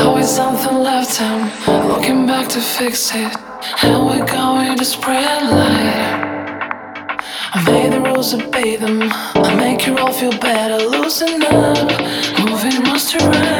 Always something left him, looking back to fix it. And we're going to spread light. I made the rules, obey them. I make you all feel better, loosen up, moving to right.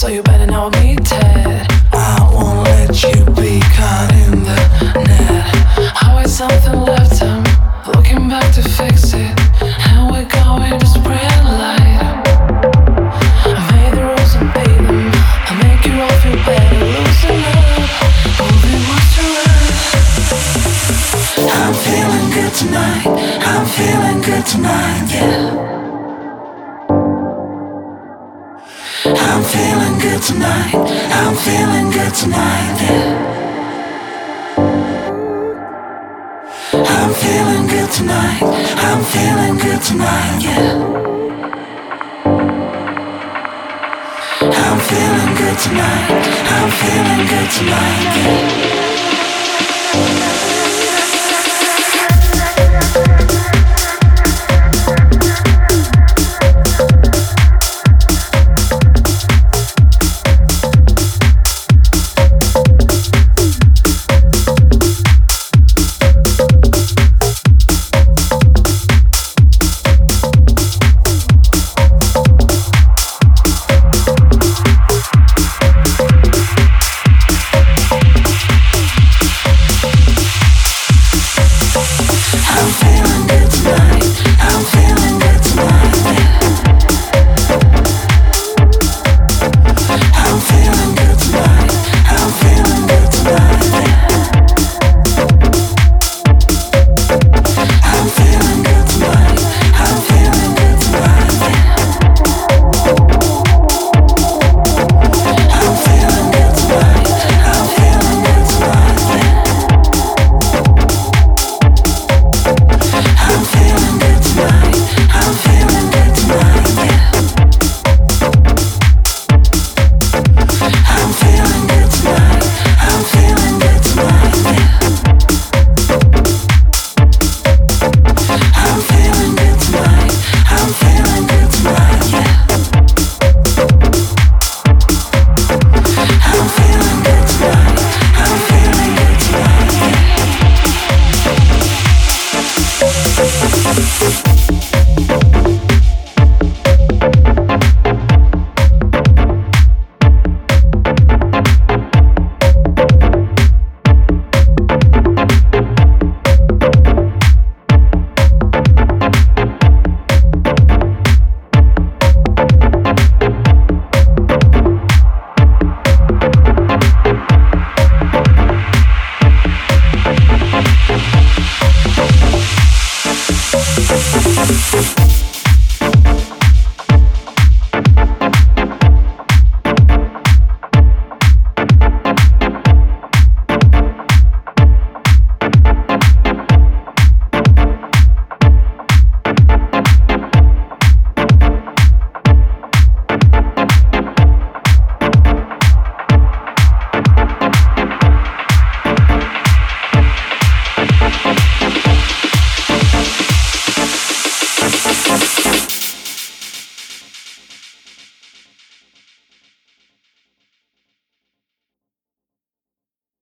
So you better know me, Ted. I won't let you be caught in the net. I always something left him, looking back to fix it. And we're going to spread light. I made the rules, obey them. I make you all feel better, loosen up. Moving what's right. I'm feeling good tonight. I'm feeling good tonight, yeah. Feeling good tonight. I'm feeling good tonight, yeah. I'm feeling good tonight. I'm feeling good tonight, yeah. I'm feeling good tonight. I'm feeling good tonight, yeah.